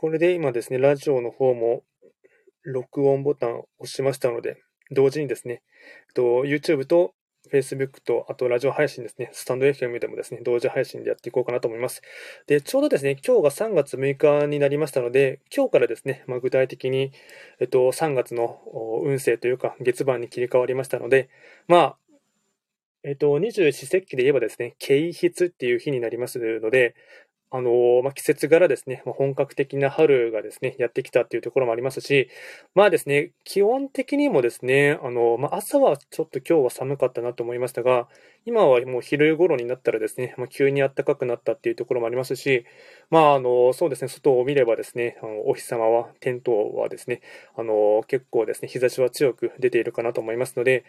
これで今ですね、ラジオの方も録音ボタンを押しましたので、同時にですね、と YouTube と Facebook と、あとラジオ配信ですね、スタンド FM でもですね、同時配信でやっていこうかなと思います。で、ちょうどですね、今日が3月6日になりましたので、今日からですね、まあ、具体的に、えっと、3月の運勢というか、月番に切り替わりましたので、まあ、えっと、二十四節気で言えばですね、啓筆っていう日になりますので、あの、まあ、季節柄ですね、まあ、本格的な春がですね、やってきたっていうところもありますし、まあですね、気温的にもですね、あの、まあ、朝はちょっと今日は寒かったなと思いましたが、今はもう昼頃になったらですね、まあ、急に暖かくなったっていうところもありますし、まあ、あの、そうですね、外を見ればですね、あのお日様は、点灯はですね、あの、結構ですね、日差しは強く出ているかなと思いますので、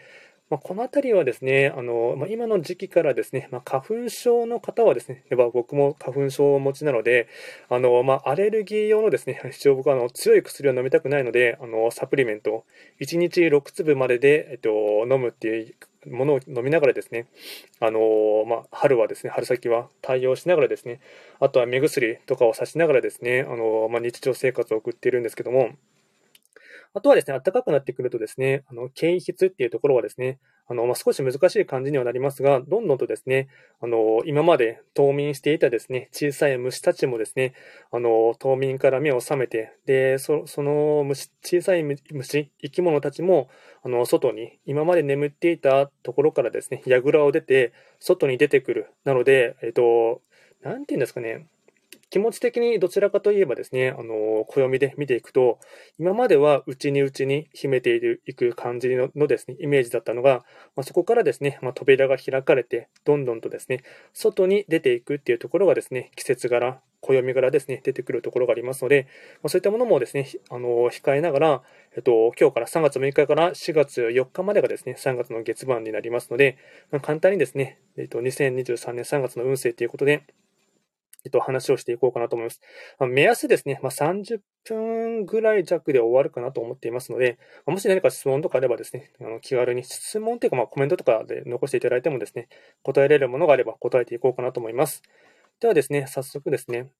まあ、この辺りはですね、あのまあ、今の時期からですね、まあ、花粉症の方はですね、やっぱ僕も花粉症をお持ちなので、あのまアレルギー用のですね、一応僕はあの強い薬を飲みたくないので、あのサプリメント、1日6粒までで、えっと、飲むっていうものを飲みながらですね、あのまあ春はですね、春先は対応しながらですね、あとは目薬とかをさしながらですね、あのまあ日常生活を送っているんですけども、あとはですね、暖かくなってくるとですね、あの、検筆っていうところはですね、あの、まあ、少し難しい感じにはなりますが、どんどんとですね、あの、今まで冬眠していたですね、小さい虫たちもですね、あの、冬眠から目を覚めて、で、そその虫、小さい虫、生き物たちも、あの、外に、今まで眠っていたところからですね、櫓を出て、外に出てくる。なので、えっと、なんていうんですかね、気持ち的にどちらかといえばですね、あの、暦で見ていくと、今までは内に内に秘めている、いく感じののですね、イメージだったのが、まあ、そこからですね、まあ、扉が開かれて、どんどんとですね、外に出ていくっていうところがですね、季節柄、暦柄ですね、出てくるところがありますので、まあ、そういったものもですね、あの、控えながら、えっと、今日から3月6日から4月4日までがですね、3月の月番になりますので、まあ、簡単にですね、えっと、2023年3月の運勢ということで、えっと、話をしていこうかなと思います。まあ、目安ですね、まあ、30分ぐらい弱で終わるかなと思っていますので、もし何か質問とかあればですね、あの気軽に質問というか、まあ、コメントとかで残していただいてもですね、答えられるものがあれば答えていこうかなと思います。ではですね、早速ですね、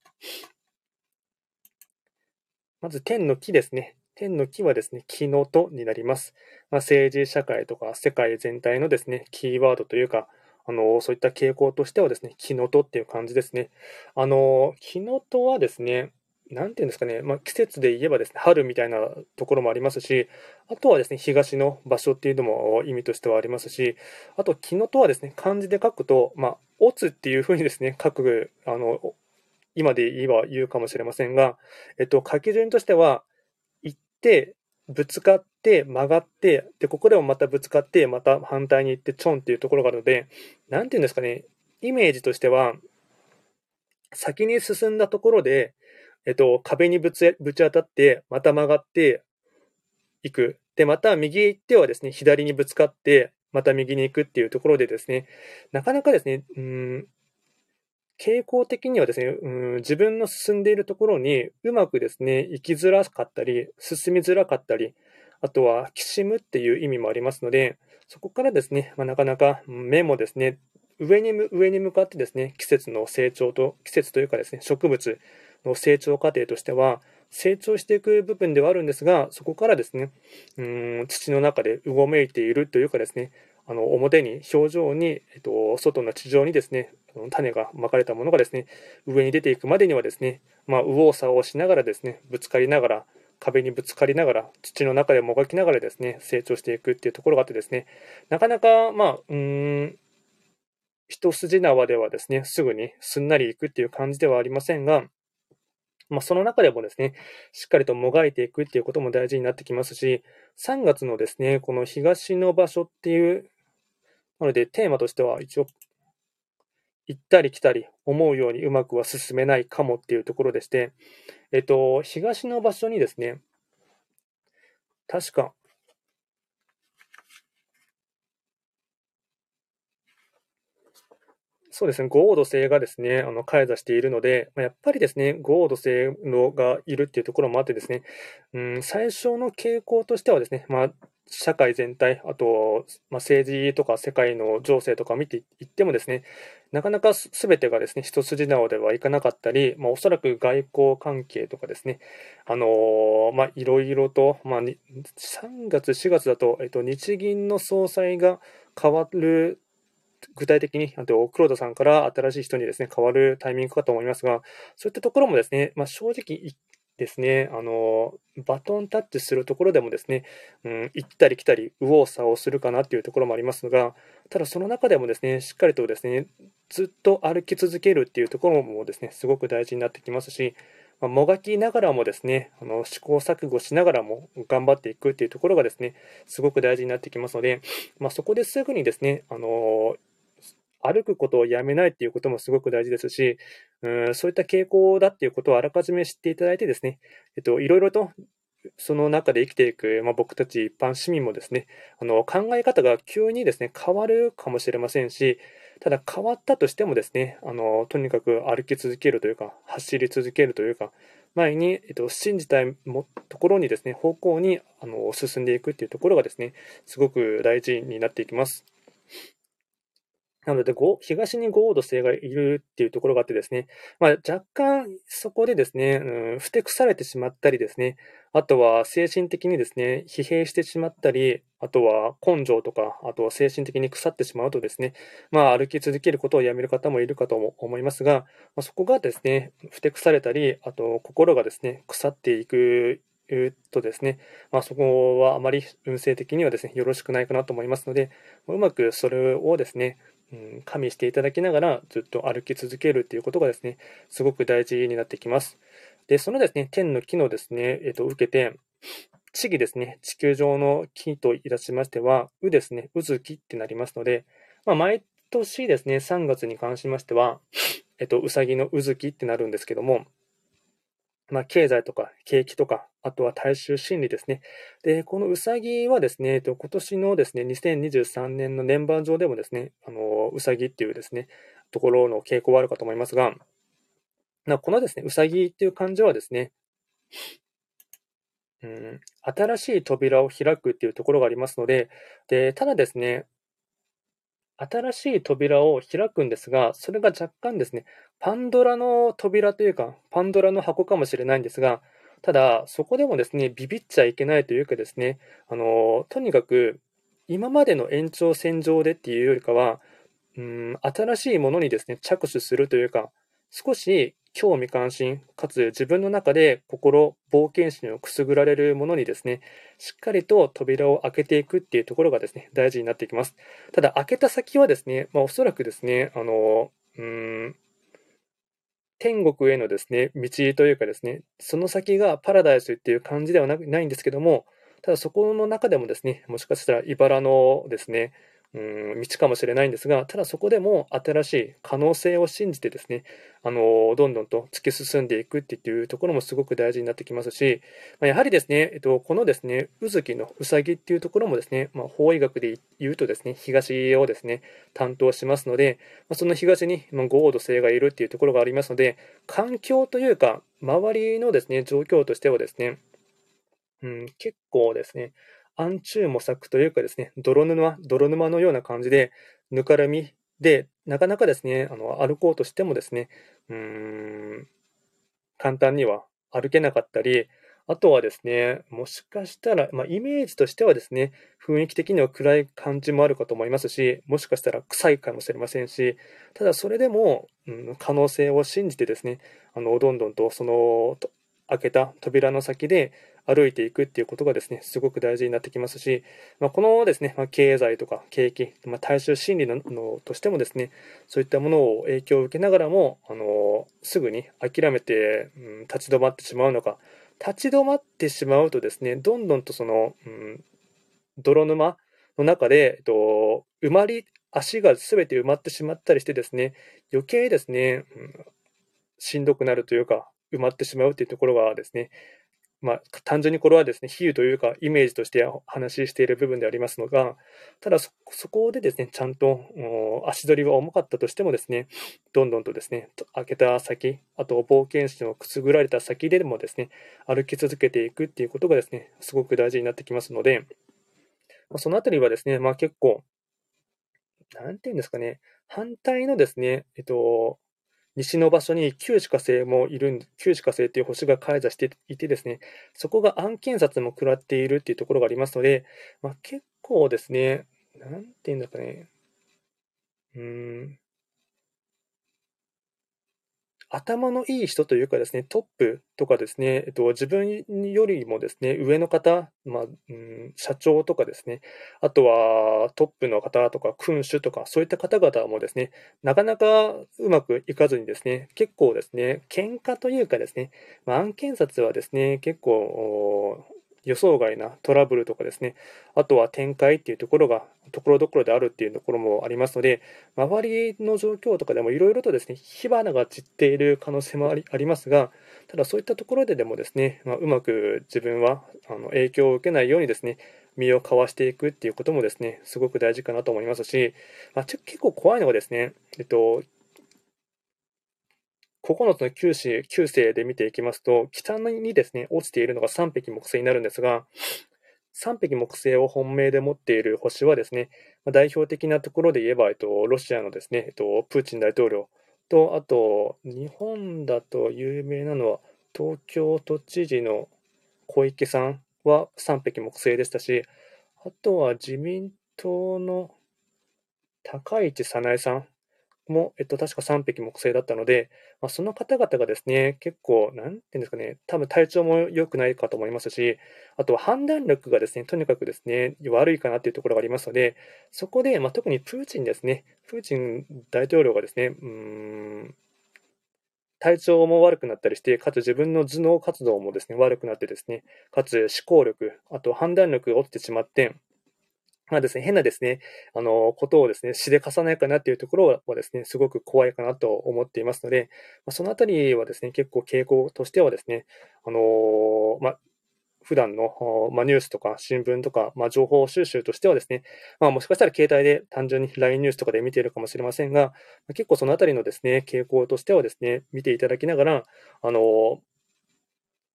まず天の木ですね。天の木はですね、木のとになります。まあ、政治、社会とか世界全体のですね、キーワードというか、あの、そういった傾向としてはですね、木のとっていう感じですね。あの、木のとはですね、なんていうんですかね、まあ、季節で言えばですね、春みたいなところもありますし、あとはですね、東の場所っていうのも意味としてはありますし、あと、木のとはですね、漢字で書くと、まあ、おつっていうふうにですね、書く、あの、今で言えば言うかもしれませんが、えっと、書き順としては、行って、ぶつかって曲がって、で、ここでもまたぶつかって、また反対に行ってちょんっていうところがあるので、なんていうんですかね、イメージとしては、先に進んだところで、えっと、壁にぶつぶち当たって、また曲がっていく。で、また右へ行ってはですね、左にぶつかって、また右に行くっていうところでですね、なかなかですね、うん、傾向的にはですね、うん、自分の進んでいるところにうまくですね、行きづらかったり、進みづらかったり、あとは、きしむっていう意味もありますので、そこからですね、まあ、なかなか目もですね、上に上に向かってですね、季節の成長と、季節というかですね、植物の成長過程としては、成長していく部分ではあるんですが、そこからですね、うん土の中でうごめいているというかですね、あの表に、表情に、えっと、外の地上にですね、種がまかれたものがですね、上に出ていくまでにはですね、まあ、右往左往しながらですね、ぶつかりながら、壁にぶつかりながら、土の中でもがきながらですね、成長していくっていうところがあってですね、なかなか、まあ、うん、一筋縄ではですね、すぐにすんなりいくっていう感じではありませんが、まあ、その中でもですね、しっかりともがいていくっていうことも大事になってきますし、3月のですね、この東の場所っていう、なのでテーマとしては一応行ったり来たり思うようにうまくは進めないかもっていうところでして、えっと、東の場所にですね、確か、そうですね、豪土星がですね、あの、開座しているので、まあ、やっぱりですね、豪土星のがいるっていうところもあってですね、うん、最初の傾向としてはですね、まあ、社会全体、あと、まあ、政治とか世界の情勢とか見ていってもですね、なかなかすべてがですね、一筋縄ではいかなかったり、まあ、おそらく外交関係とかですね、あのー、まあ、いろいろと、まあ、3月、4月だと、えっと、日銀の総裁が変わる具体的に、あと、黒田さんから新しい人にですね、変わるタイミングかと思いますが、そういったところもですね、まあ、正直ですね、あの、バトンタッチするところでもですね、うん、行ったり来たり、右往左往するかなっていうところもありますが、ただその中でもですね、しっかりとですね、ずっと歩き続けるっていうところもですね、すごく大事になってきますし、まあ、もがきながらもですね、あの試行錯誤しながらも頑張っていくっていうところがですね、すごく大事になってきますので、まあ、そこですぐにですね、あの歩くことをやめないっていうこともすごく大事ですし、うん、そういった傾向だっていうことをあらかじめ知っていただいてですね、えっと、いろいろとその中で生きていく、まあ、僕たち一般市民もですね、あの考え方が急にですね、変わるかもしれませんし、ただ変わったとしてもですね、あのとにかく歩き続けるというか、走り続けるというか、前に、えっと、信じたいもところにですね、方向にあの進んでいくっていうところがですね、すごく大事になっていきます。なので、東に豪土星がいるっていうところがあってですね、まあ、若干そこでですね、ふてくされてしまったりですね、あとは精神的にですね、疲弊してしまったり、あとは根性とか、あとは精神的に腐ってしまうとですね、まあ、歩き続けることをやめる方もいるかと思いますが、まあ、そこがですね、ふてくされたり、あと心がですね、腐っていくとですね、まあ、そこはあまり運勢的にはですね、よろしくないかなと思いますので、うまくそれをですね、うん、加味していただきながらずっと歩き続けるっていうことがですね、すごく大事になってきます。で、そのですね、天の木のですね、えっ、と、受けて、地儀ですね、地球上の木といたしましては、うですね、うずきってなりますので、まあ、毎年ですね、3月に関しましては、えっと、うさぎのうずきってなるんですけども、まあ、経済とか景気とか、あとは大衆心理ですね。で、このうさぎはですね、今年のですね、2023年の年番上でもですね、あの、うさぎっていうですね、ところの傾向はあるかと思いますが、このですね、うさぎっていう漢字はですね、うん、新しい扉を開くっていうところがありますので、で、ただですね、新しい扉を開くんですが、それが若干ですね、パンドラの扉というか、パンドラの箱かもしれないんですが、ただ、そこでもですね、ビビっちゃいけないというかですね、あの、とにかく、今までの延長線上でっていうよりかは、うん、新しいものにですね、着手するというか、少し興味関心、かつ自分の中で心、冒険心をくすぐられるものにですね、しっかりと扉を開けていくっていうところがですね、大事になっていきます。ただ、開けた先はですね、まあ、おそらくですね、あの、うん、天国へのですね、道というかですね、その先がパラダイスっていう感じではないんですけども、ただそこの中でもですね、もしかしたら茨のですね、うん道かもしれないんですが、ただそこでも新しい可能性を信じてですね、あのどんどんと突き進んでいくっていうところもすごく大事になってきますし、まあ、やはりですね、えっと、このですね、うずきのうさぎっていうところもですね、まあ、法医学で言うとですね、東をですね、担当しますので、まあ、その東に豪土星がいるっていうところがありますので、環境というか、周りのですね、状況としてはですね、うん、結構ですね、暗中模索というかですね、泥沼、泥沼のような感じで、ぬかるみで、なかなかですね、あの、歩こうとしてもですね、うーん、簡単には歩けなかったり、あとはですね、もしかしたら、まあ、イメージとしてはですね、雰囲気的には暗い感じもあるかと思いますし、もしかしたら臭いかもしれませんし、ただそれでも、うん、可能性を信じてですね、あの、どんどんとその、開けた扉の先で歩いていくっていうことがですね、すごく大事になってきますし、まあ、このですね、まあ、経済とか景気、まあ、大衆心理ののとしてもですね、そういったものを影響を受けながらも、あのすぐに諦めて、うん、立ち止まってしまうのか、立ち止まってしまうとですね、どんどんとその、うん、泥沼の中で、えっと、埋まり、足が全て埋まってしまったりしてですね、余計ですね、うん、しんどくなるというか、埋まってしまうというところがですね、まあ、単純にこれはですね、比喩というか、イメージとして話している部分でありますのが、ただそ、そこでですね、ちゃんと足取りは重かったとしてもですね、どんどんとですね、開けた先、あと冒険心をくすぐられた先でもですね、歩き続けていくっていうことがですね、すごく大事になってきますので、まそのあたりはですね、まあ結構、なんていうんですかね、反対のですね、えっと、西の場所に旧歯科星もいるん、旧歯科星という星が開座していてですね、そこが暗検察も食らっているっていうところがありますので、まあ、結構ですね、なんていうんだかね、うん、頭のいい人というかですね、トップとかですね、えっと、自分よりもですね、上の方、まあ、うん、社長とかですね、あとはトップの方とか、君主とか、そういった方々もですね、なかなかうまくいかずにですね、結構ですね、喧嘩というかですね、まあ、案件札はですね、結構、予想外なトラブルとかですね、あとは展開っていうところが、ところどころであるっていうところもありますので、周りの状況とかでもいろいろとですね、火花が散っている可能性もありありますが、ただそういったところででもですね、まあ、うまく自分はあの影響を受けないようにですね、身をかわしていくっていうこともですね、すごく大事かなと思いますし、まあ、結構怖いのがですね、えっと、9つの九死、九星で見ていきますと、北にですね、落ちているのが3匹木星になるんですが、3匹木星を本命で持っている星はですね、代表的なところで言えば、えっと、ロシアのですね、えっと、プーチン大統領と、あと、日本だと有名なのは、東京都知事の小池さんは3匹木星でしたし、あとは自民党の高市早苗さんも、えっと、確か3匹木星だったので、まあ、その方々がですね、結構、なんていうんですかね、多分体調も良くないかと思いますし、あとは判断力がですね、とにかくですね、悪いかなっていうところがありますので、そこで、まあ、特にプーチンですね、プーチン大統領がですね、うーん、体調も悪くなったりして、かつ自分の頭脳活動もですね、悪くなってですね、かつ思考力、あと判断力が落ちてしまって、まあですね、変なですね、あの、ことをですね、しでかさないかなっていうところはですね、すごく怖いかなと思っていますので、ま、そのあたりはですね、結構傾向としてはですね、あのまあ、普段の、まあ、ニュースとか新聞とか、まあ、情報収集としてはですね、まあ、もしかしたら携帯で単純に LINE ニュースとかで見ているかもしれませんが、結構そのあたりのですね、傾向としてはですね、見ていただきながら、あの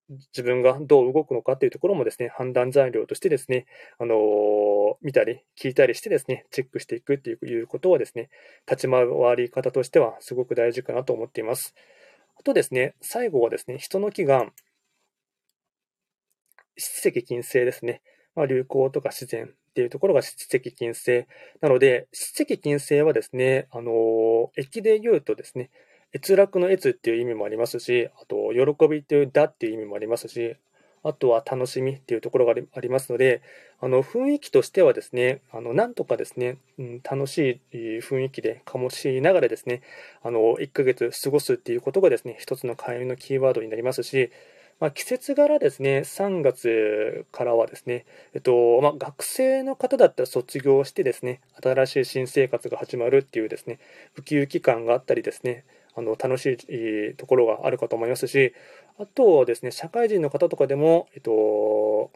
自分がどう動くのかっていうところもですね、判断材料としてですね、あのー、見たり聞いたりしてですね、チェックしていくっていうことはですね、立ち回り方としてはすごく大事かなと思っています。あとですね、最後はですね、人の気が、七石金星ですね。まあ、流行とか自然っていうところが七石金星。なので、七石金星はですね、あのー、駅で言うとですね、閲楽の閲っていう意味もありますし、あと、喜びっていうだっていう意味もありますし、あとは楽しみっていうところがありますので、あの雰囲気としてはですね、あのなんとかですね、うん、楽しい雰囲気で醸しながらですね、あの1ヶ月過ごすっていうことがですね、一つの会員のキーワードになりますし、まあ、季節柄ですね、3月からはですね、えっとまあ、学生の方だったら卒業してですね、新しい新生活が始まるっていうですね、ウキウキ感があったりですね、あの楽しいところがあるかと思いますし、あとですね、社会人の方とかでも、えっと、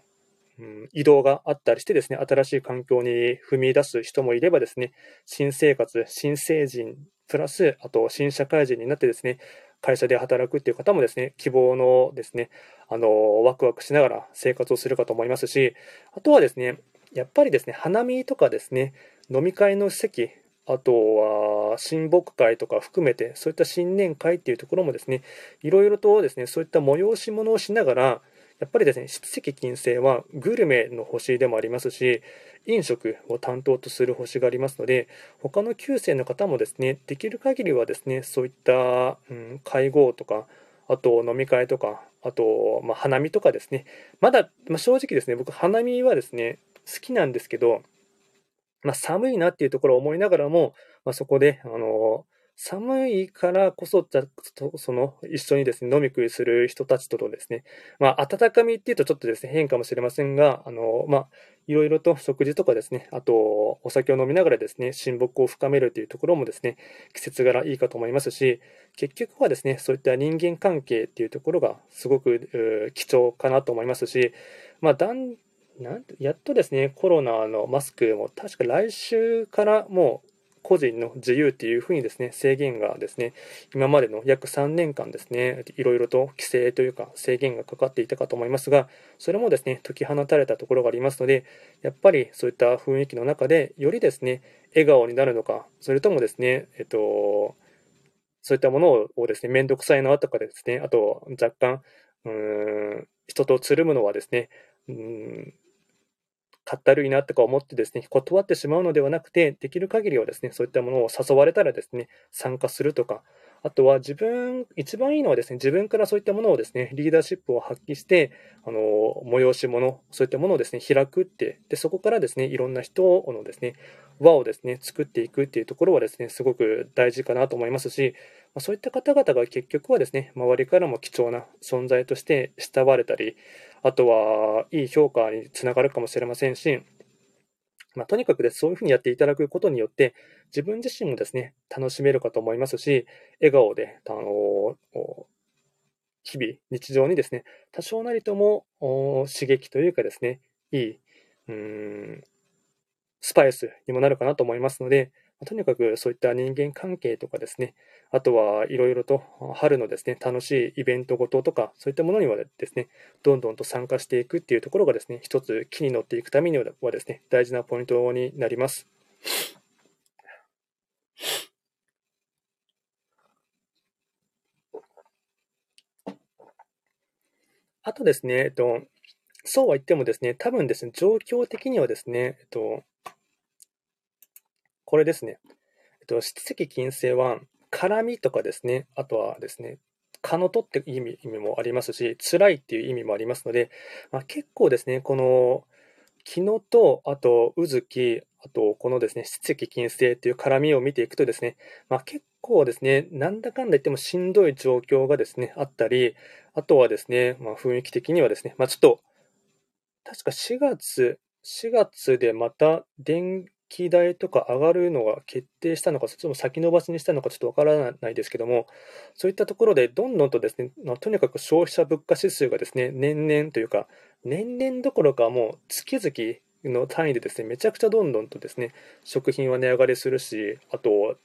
うん、移動があったりしてですね、新しい環境に踏み出す人もいればですね、新生活、新成人、プラス、あと新社会人になってですね、会社で働くっていう方もですね、希望のですね、あの、ワクワクしながら生活をするかと思いますし、あとはですね、やっぱりですね、花見とかですね、飲み会の席、あとは親睦会とか含めて、そういった新年会っていうところもですね、いろいろとですね、そういった催し物をしながら、やっぱりですね、七石金星はグルメの星でもありますし、飲食を担当とする星がありますので、他の9星の方もですね、できる限りはですね、そういった、うん、会合とか、あと飲み会とか、あと、まあ、花見とかですね、まだ、まあ、正直ですね、僕、花見はですね、好きなんですけど、まあ、寒いなっていうところを思いながらも、まあ、そこで、あの寒いからこそ、じゃその、一緒にですね、飲み食いする人たちとのですね、まあ、温かみっていうとちょっとですね、変かもしれませんが、あの、まあ、いろいろと食事とかですね、あと、お酒を飲みながらですね、親睦を深めるというところもですね、季節柄いいかと思いますし、結局はですね、そういった人間関係っていうところがすごく貴重かなと思いますし、まあ、だんなんやっとですね、コロナのマスクも確か来週からもう個人の自由っていうふうにですね、制限がですね、今までの約3年間ですね、いろいろと規制というか制限がかかっていたかと思いますが、それもですね、解き放たれたところがありますので、やっぱりそういった雰囲気の中で、よりですね、笑顔になるのか、それともですね、えっと、そういったものをですね、めんどくさいなとかですね、あと若干、うん、人とつるむのはですね、うん、かったるいなとか思ってですね、断ってしまうのではなくて、できる限りはですね、そういったものを誘われたらですね、参加するとか、あとは自分、一番いいのはですね、自分からそういったものをですね、リーダーシップを発揮して、あの、催し物、そういったものをですね、開くって、で、そこからですね、いろんな人のですね、輪をですね、作っていくっていうところはですね、すごく大事かなと思いますし、まそういった方々が結局はですね、周りからも貴重な存在として慕われたり、あとはいい評価につながるかもしれませんし、まあ、とにかくです、そういうふうにやっていただくことによって、自分自身もですね、楽しめるかと思いますし、笑顔で、あの日々、日常にですね、多少なりとも刺激というかですね、いい、うん、スパイスにもなるかなと思いますので、とにかくそういった人間関係とかですね、あとはいろいろと春のですね、楽しいイベントごととか、そういったものにはですね、どんどんと参加していくっていうところがですね、一つ気に乗っていくためにはですね、大事なポイントになります。あとですね、えっと、そうは言ってもですね、多分ですね、状況的にはですね、えっと、これですね。えっと、質的金星は、絡みとかですね、あとはですね、蚊のとって意味意味もありますし、辛いっていう意味もありますので、まあ、結構ですね、この、気のと、あと、うずき、あと、このですね、質的金星っていう絡みを見ていくとですね、まあ、結構ですね、なんだかんだ言ってもしんどい状況がですね、あったり、あとはですね、まあ、雰囲気的にはですね、まあ、ちょっと、確か4月、4月でまた電気代とか上がるのが決定したのか、それとも先延ばしにしたのかちょっとわからないですけども、そういったところでどんどんとですね、ま、とにかく消費者物価指数がですね、年々というか、年々どころかもう月々の単位でですね、めちゃくちゃどんどんとですね、食品は値上がりするし、あと、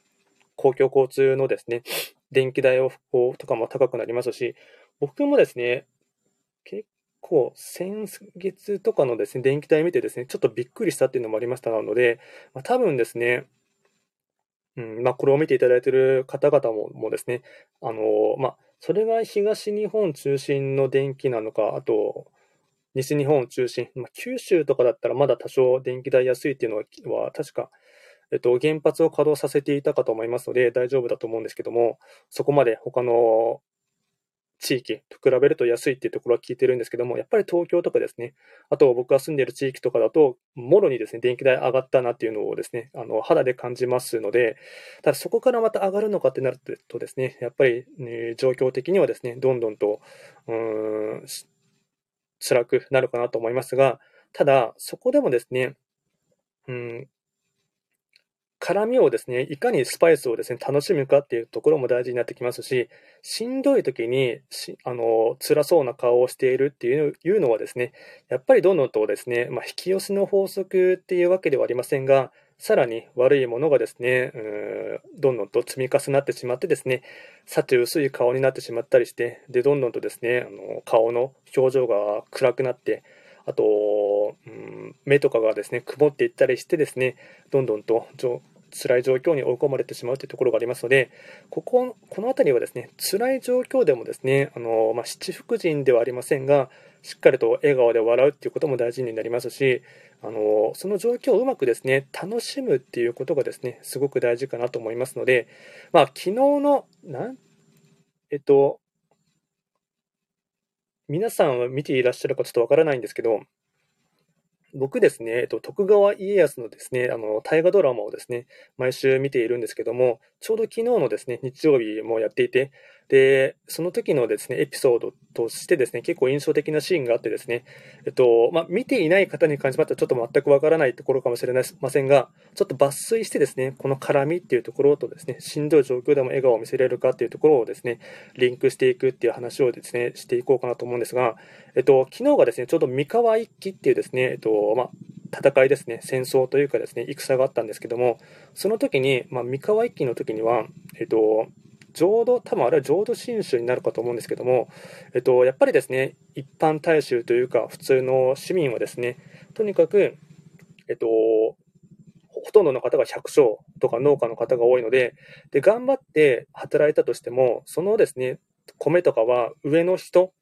公共交通のですね、電気代をとかも高くなりますし、僕もですね、結構、先月とかのですね、電気代見てですね、ちょっとびっくりしたっていうのもありましたので、まあ、多分ですね、うん、まあ、これを見ていただいている方々ももですね、あの、まあ、それが東日本中心の電気なのか、あと、西日本中心、まあ、九州とかだったらまだ多少電気代安いっていうのは、確か、えっと、原発を稼働させていたかと思いますので大丈夫だと思うんですけども、そこまで他の地域と比べると安いっていうところは聞いてるんですけども、やっぱり東京とかですね、あと僕が住んでいる地域とかだと、もろにですね、電気代上がったなっていうのをですね、あの、肌で感じますので、ただそこからまた上がるのかってなるとですね、やっぱり、ね、状況的にはですね、どんどんと、うーん、辛くなるかなと思いますが、ただ、そこでもですね、うん、辛みをですね、いかにスパイスをですね、楽しむかっていうところも大事になってきますし、しんどい時にし、あの、辛そうな顔をしているっていういうのはですね、やっぱりどんどんとですね、まあ、引き寄せの法則っていうわけではありませんが、さらに悪いものがですね、どんどんと積み重なってしまってですね、幸薄い顔になってしまったりして、で、どんどんとですね、あの顔の表情が暗くなって、あと、うん、目とかがですね、曇っていったりしてですね、どんどんと辛い状況に追い込まれてしまうというところがありますので、ここ、この辺りはですね、辛い状況でもですね、あの、まあ、七福神ではありませんが、しっかりと笑顔で笑うっていうことも大事になりますし、あの、その状況をうまくですね、楽しむっていうことがですね、すごく大事かなと思いますので、まあ、昨日の、なん、えっと、皆さんは見ていらっしゃるかちょっとわからないんですけど、僕ですね、えっと、徳川家康のですね、あの、大河ドラマをですね、毎週見ているんですけども、ちょうど昨日のですね、日曜日もやっていて、で、その時のですね、エピソードとしてですね、結構印象的なシーンがあってですね、えっと、まあ、見ていない方に関しましてはちょっと全くわからないところかもしれませんが、ちょっと抜粋してですね、この絡みっていうところとですね、しんどい状況でも笑顔を見せれるかっていうところをですね、リンクしていくっていう話をですね、していこうかなと思うんですが、えっと、昨日がですね、ちょうど三河一揆っていうですね、えっと、まあ、戦いですね、戦争というかですね、戦があったんですけども、その時に、まあ、三河一揆の時には、えっと、浄土、多分あれは浄土真宗になるかと思うんですけども、えっと、やっぱりですね、一般大衆というか、普通の市民はですね、とにかく、えっと、ほとんどの方が百姓とか農家の方が多いので、で、頑張って働いたとしても、そのですね、米とかは上の人、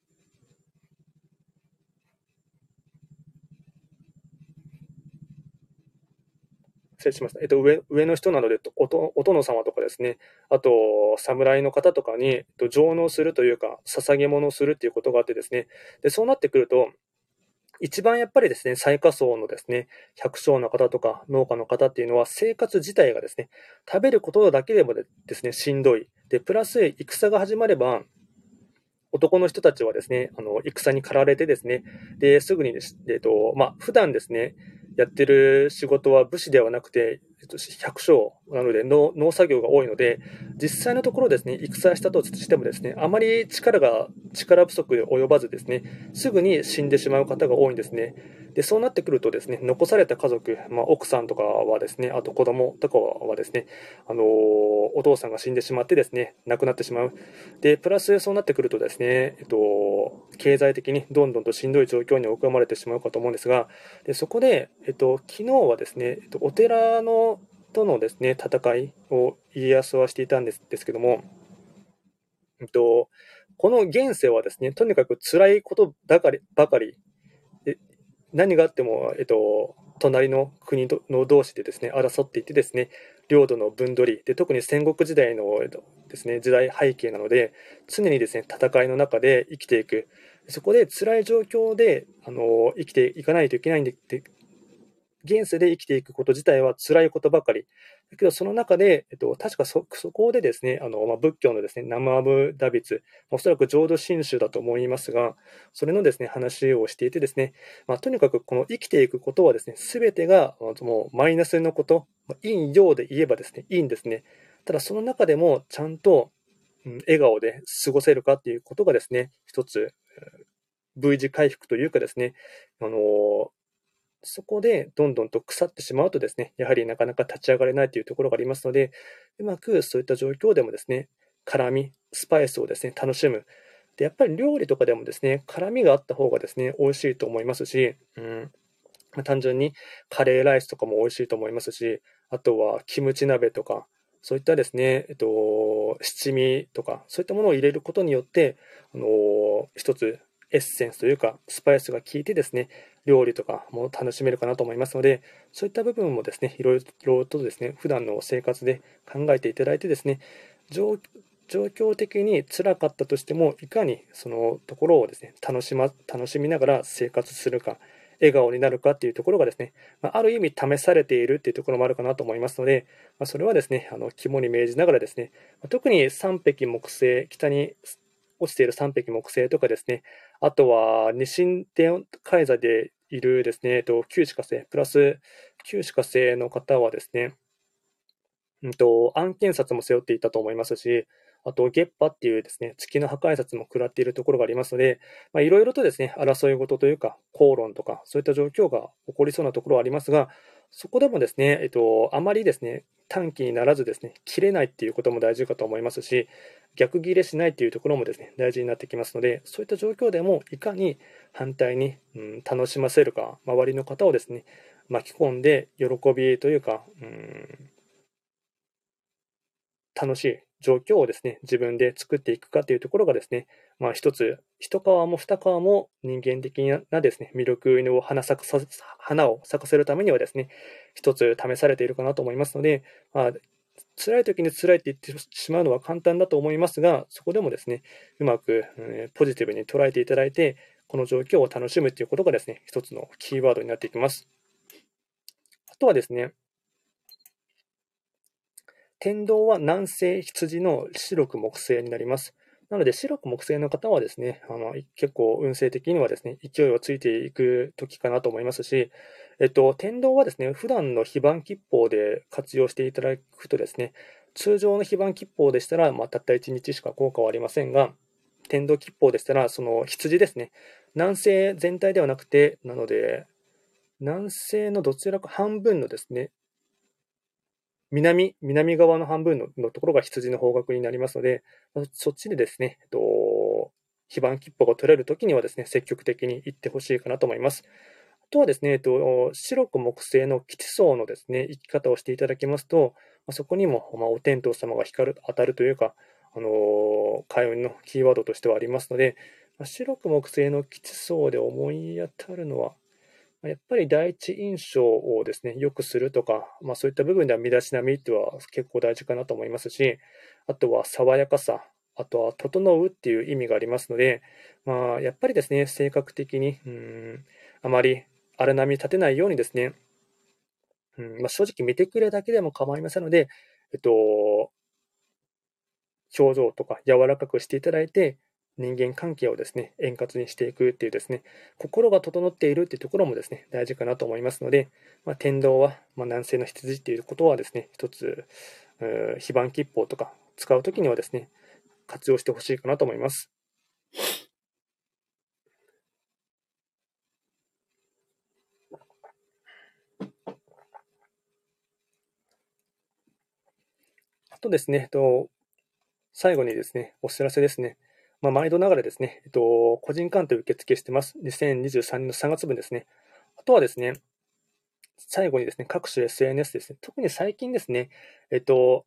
失礼しました。えっと、上、上の人なので、おとお殿様とかですね、あと、侍の方とかに、えっと、上納するというか、捧げ物をするっていうことがあってですね、で、そうなってくると、一番やっぱりですね、最下層のですね、百姓の方とか農家の方っていうのは生活自体がですね、食べることだけでもですね、しんどい。で、プラス戦が始まれば、男の人たちはですね、あの、戦に駆られてですね、で、すぐにです、えっと、まあ、普段ですね、やってる仕事は武士ではなくて、えっとし百姓なので農農作業が多いので、実際のところですね、戦したとしてもですね、あまり力が、力不足で及ばずですね、すぐに死んでしまう方が多いんですね。で、そうなってくるとですね、残された家族、まあ、奥さんとかはですね、あと子供とかはですね、あのー、お父さんが死んでしまってですね、亡くなってしまう。で、プラスそうなってくるとですね、えっと、経済的にどんどんとしんどい状況に追い込まれてしまうかと思うんですが、でそこで、えっと、昨日はですね、えっと、お寺のとのですね、戦いを家康はしていたんですですけども、えっと、この現世はですね、とにかく辛いことばかり、ばかり、何があっても、えっと、隣の国の同士でですね、争っていてですね、領土の分取り、で特に戦国時代のえっとですね、時代背景なので、常にですね、戦いの中で生きていく。そこで辛い状況で、あの、生きていかないといけないんで、現世で生きていくこと自体は辛いことばかり。だけど、その中で、えっと、確かそ、そこでですね、あの、まあ、仏教のですね、ナムアブ・ダビツ、おそらく浄土真宗だと思いますが、それのですね、話をしていてですね、まあ、とにかくこの生きていくことはですね、すべてが、もうマイナスのこと、陰陽で言えばですね、いいんですね。ただ、その中でも、ちゃんと、うん、笑顔で過ごせるかっていうことがですね、一つ、V 字回復というかですね、あのそこでどんどんと腐ってしまうとですね、やはりなかなか立ち上がれないというところがありますので、うまくそういった状況でもですね、辛み、スパイスをですね、楽しむ。で、やっぱり料理とかでもですね、辛みがあった方がですね、美味しいと思いますし、うんまあ、単純にカレーライスとかも美味しいと思いますし、あとはキムチ鍋とか、そういったですね、えっと、七味とか、そういったものを入れることによって、あのー、一つエッセンスというか、スパイスが効いてですね、料理とかも楽しめるかなと思いますので、そういった部分もですね、いろいろとですね、普段の生活で考えていただいてですね、状況的に辛かったとしても、いかにそのところをですね、楽しま、楽しみながら生活するか、笑顔になるかっていうところがですね、まあ、る意味試されているっていうところもあるかなと思いますので、まあ、それはですね、あの肝に銘じながらですね、特に三匹木星、北に落ちている三匹木星とかですね、あとは西天海座でいるですね、えっと、旧歯科生、プラス旧歯科生の方はですね、うんと、案件札も背負っていたと思いますし、あと、ゲッパっていうですね、月の破壊札も食らっているところがありますので、いろいろとですね、争い事というか、口論とか、そういった状況が起こりそうなところはありますが、そこでもですね、えっと、あまりですね、短期にならずですね、切れないっていうことも大事かと思いますし、逆ギレしないっていうところもですね、大事になってきますので、そういった状況でもいかに反対に、うん、楽しませるか、周りの方をですね、巻き込んで喜びというか、うん、楽しい状況をですね、自分で作っていくかというところがですね、まあ一つ、一皮も二皮も人間的なですね、魅力を花咲か、花を咲かせるためにはですね、一つ試されているかなと思いますので、まあ、辛い時に辛いって言ってしまうのは簡単だと思いますが、そこでもですね、うまく、え、ポジティブに捉えていただいて、この状況を楽しむということがですね、一つのキーワードになっていきます。あとはですね、天道は南西羊の白く木星になります。なので、白く木星の方はですね、あの結構運勢的にはですね、勢いをついていく時かなと思いますし、えっと、天道はですね、普段の非番吉報で活用していただくとですね、通常の非番吉報でしたら、まあ、たった1日しか効果はありませんが、天道吉報でしたら、その羊ですね、南西全体ではなくて、なので、南西のどちらか半分のですね、南、南側の半分ののところが羊の方角になりますので、そっちでですね、えっと、非番切符が取れるときにはですね、積極的に行ってほしいかなと思います。あとはですね、えっと、白く木製の基地層のですね、生き方をしていただきますと、そこにも、まあ、お天道様が光る、当たるというか、あの、開運のキーワードとしてはありますので、白く木製の基地層で思い当たるのは、やっぱり第一印象をですね、良くするとか、まあそういった部分では身だしなみっては結構大事かなと思いますし、あとは爽やかさ、あとは整うっていう意味がありますので、まあやっぱりですね、性格的に、うん、あまり荒波立てないようにですね、うんまあ、正直見てくれだけでも構いませんので、えっと、表情とか柔らかくしていただいて、人間関係をですね、円滑にしていくっていうですね、心が整っているっていうところもですね、大事かなと思いますので、まあ、天道は、まあ、南西の羊っていうことはですね、一つ、非番吉報とか使うときにはですね、活用してほしいかなと思います。あとですね、と最後にですね、お知らせですね。まあ、毎度ながらですね、えっと、個人鑑定受付してます。2023年の3月分ですね。あとはですね、最後にですね、各種 SNS ですね、特に最近ですね、えっと、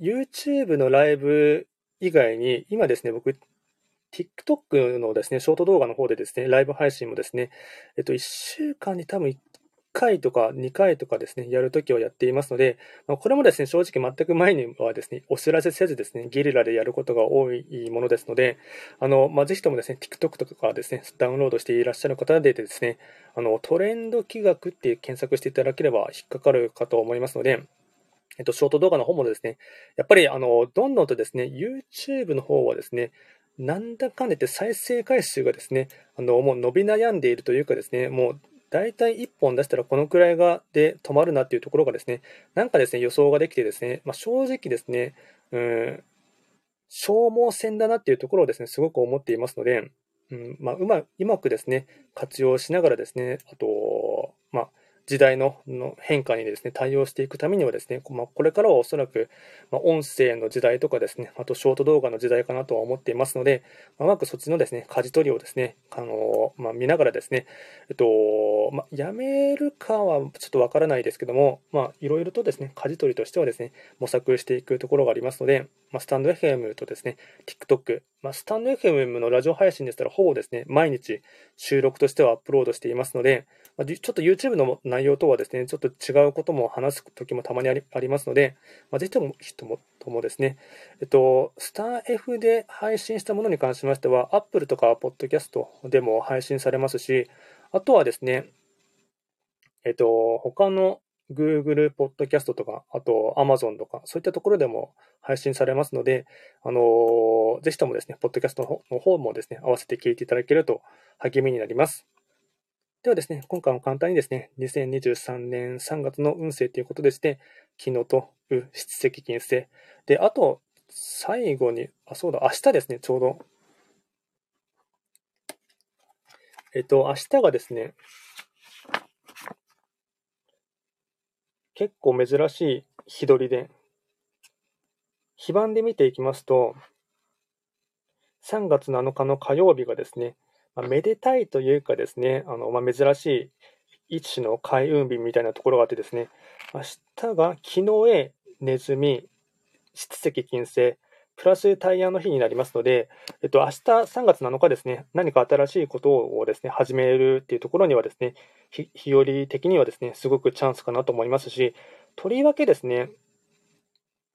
YouTube のライブ以外に、今ですね、僕、TikTok のですね、ショート動画の方でですね、ライブ配信もですね、えっと、1週間に多分1回とか2回とかですね、やるときはやっていますので、ま、これもですね、正直全く前にはですね、お知らせせずですね、ゲリラでやることが多いものですので、あの、まあ、ぜひともですね、TikTok とかですね、ダウンロードしていらっしゃる方でですね、あの、トレンド企画っていう検索していただければ引っかかるかと思いますので、えっと、ショート動画の方もですね、やっぱり、あの、どんどんとですね、YouTube の方はですね、なんだかんだ言って再生回数がですね、あの、もう伸び悩んでいるというかですね、もう大体1本出したらこのくらいがで止まるなっていうところがですね、なんかですね、予想ができてですね、まあ、正直ですね、うん、消耗戦だなっていうところをですね、すごく思っていますので、うんまあ、うまうまくですね、活用しながらですね、あと、まあ、時代の変化にですね、対応していくためにはですね、まあ、これからはおそらく、ま、音声の時代とかですね、あとショート動画の時代かなとは思っていますので、まあ、うまくそっちのですね、舵取りをですね、あのまあ、見ながらですね、えっと、まあ、やめるかはちょっとわからないですけども、まあ、いろいろとですね、舵取りとしてはですね、模索していくところがありますので、まあ、スタンド FM とですね、TikTok、まあ、スタンド FM のラジオ配信でしたら、ほぼですね、毎日収録としてはアップロードしていますので、まあ、ちょっと YouTube の内容とはですね、ちょっと違うことも話す時もたまにありますので、まあ、ぜひともともともですね、えっと、スター F で配信したものに関しましては、Apple とか Podcast でも配信されますし、あとはですね、えっと、他の Google Podcast とか、あと Amazon とか、そういったところでも配信されますので、あのぜひともですね、ポッドキャストの方もですね、合わせて聞いていただけると励みになります。ではですね、今回も簡単にですね、2023年3月の運勢ということでして、昨日と、う、七石金星。で、あと、最後に、あ、そうだ、明日ですね、ちょうど。えっと、明日がですね、結構珍しい日取りで、非番で見ていきますと、3月7日の火曜日がですね、まあ、めでたいというかですね、あのまあ、珍しい一種の開運日みたいなところがあってですね、明日が昨日へ、ネズミ、七石金星、プラスタイヤの日になりますので、えっと、明日3月7日ですね、何か新しいことをですね、始めるっていうところにはですね、日和的にはですね、すごくチャンスかなと思いますし、とりわけですね、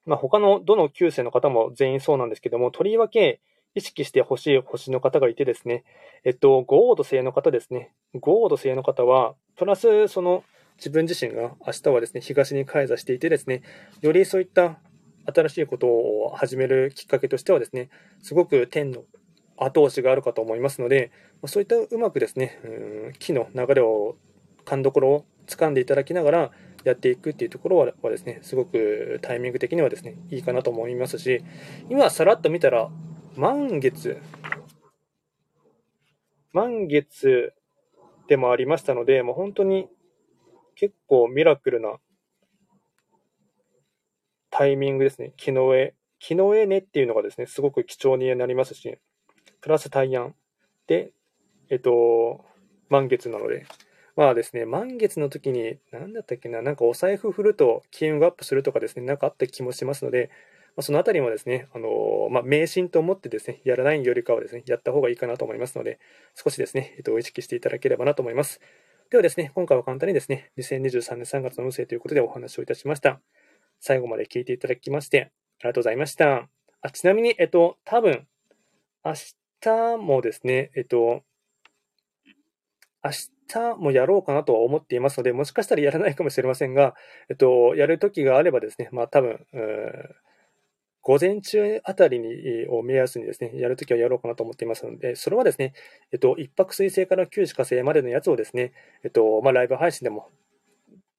まあ、他のどの9世の方も全員そうなんですけども、とりわけ意識してほしい星の方がいてですね、えっと、ゴード星の方ですね。ゴード星の方は、プラス、その、自分自身が明日はですね、東に開座していてですね、よりそういった新しいことを始めるきっかけとしてはですね、すごく天の後押しがあるかと思いますので、そういったうまくですね、うん木の流れを、勘どころを掴んでいただきながらやっていくっていうところはですね、すごくタイミング的にはですね、いいかなと思いますし、今さらっと見たら、満月、満月でもありましたので、もう本当に結構ミラクルなタイミングですね。木の上。木の上ねっていうのがですね、すごく貴重になりますし、プラス大安で、えっと、満月なので、まあですね、満月の時に、何だったっけな、なんかお財布振ると金運がアップするとかですね、なんかあった気もしますので、まあ、そのあたりもですね、あのまあ、迷信と思ってですね、やらないよりかはですね、やった方がいいかなと思いますので、少しですね、えっと、意識していただければなと思います。ではですね、今回は簡単にですね、2023年3月の運勢ということでお話をいたしました。最後まで聞いていただきまして、ありがとうございました。あちなみに、えっと、多分、明日もですね、えっと、明日もやろうかなとは思っていますので、もしかしたらやらないかもしれませんが、えっと、やるときがあればですね、まあ多分、午前中あたりにを目安にですね、やるときはやろうかなと思っていますので、それはですね、えっと、一泊水星から九死火星までのやつをですね、えっと、まあライブ配信でも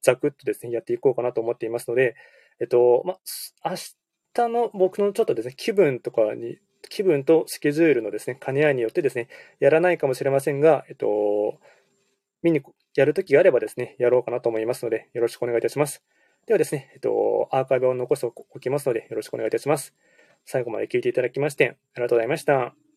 ざくっとですね、やっていこうかなと思っていますので、えっと、まあ、明日の僕のちょっとですね、気分とかに気分とスケジュールのですね、兼ね合いによってですね、やらないかもしれませんが、えっと、見にやるときがあればですね、やろうかなと思いますので、よろしくお願いいたします。ではですね、えっと、アーカイブを残しておきますので、よろしくお願いいたします。最後まで聞いていただきまして、ありがとうございました。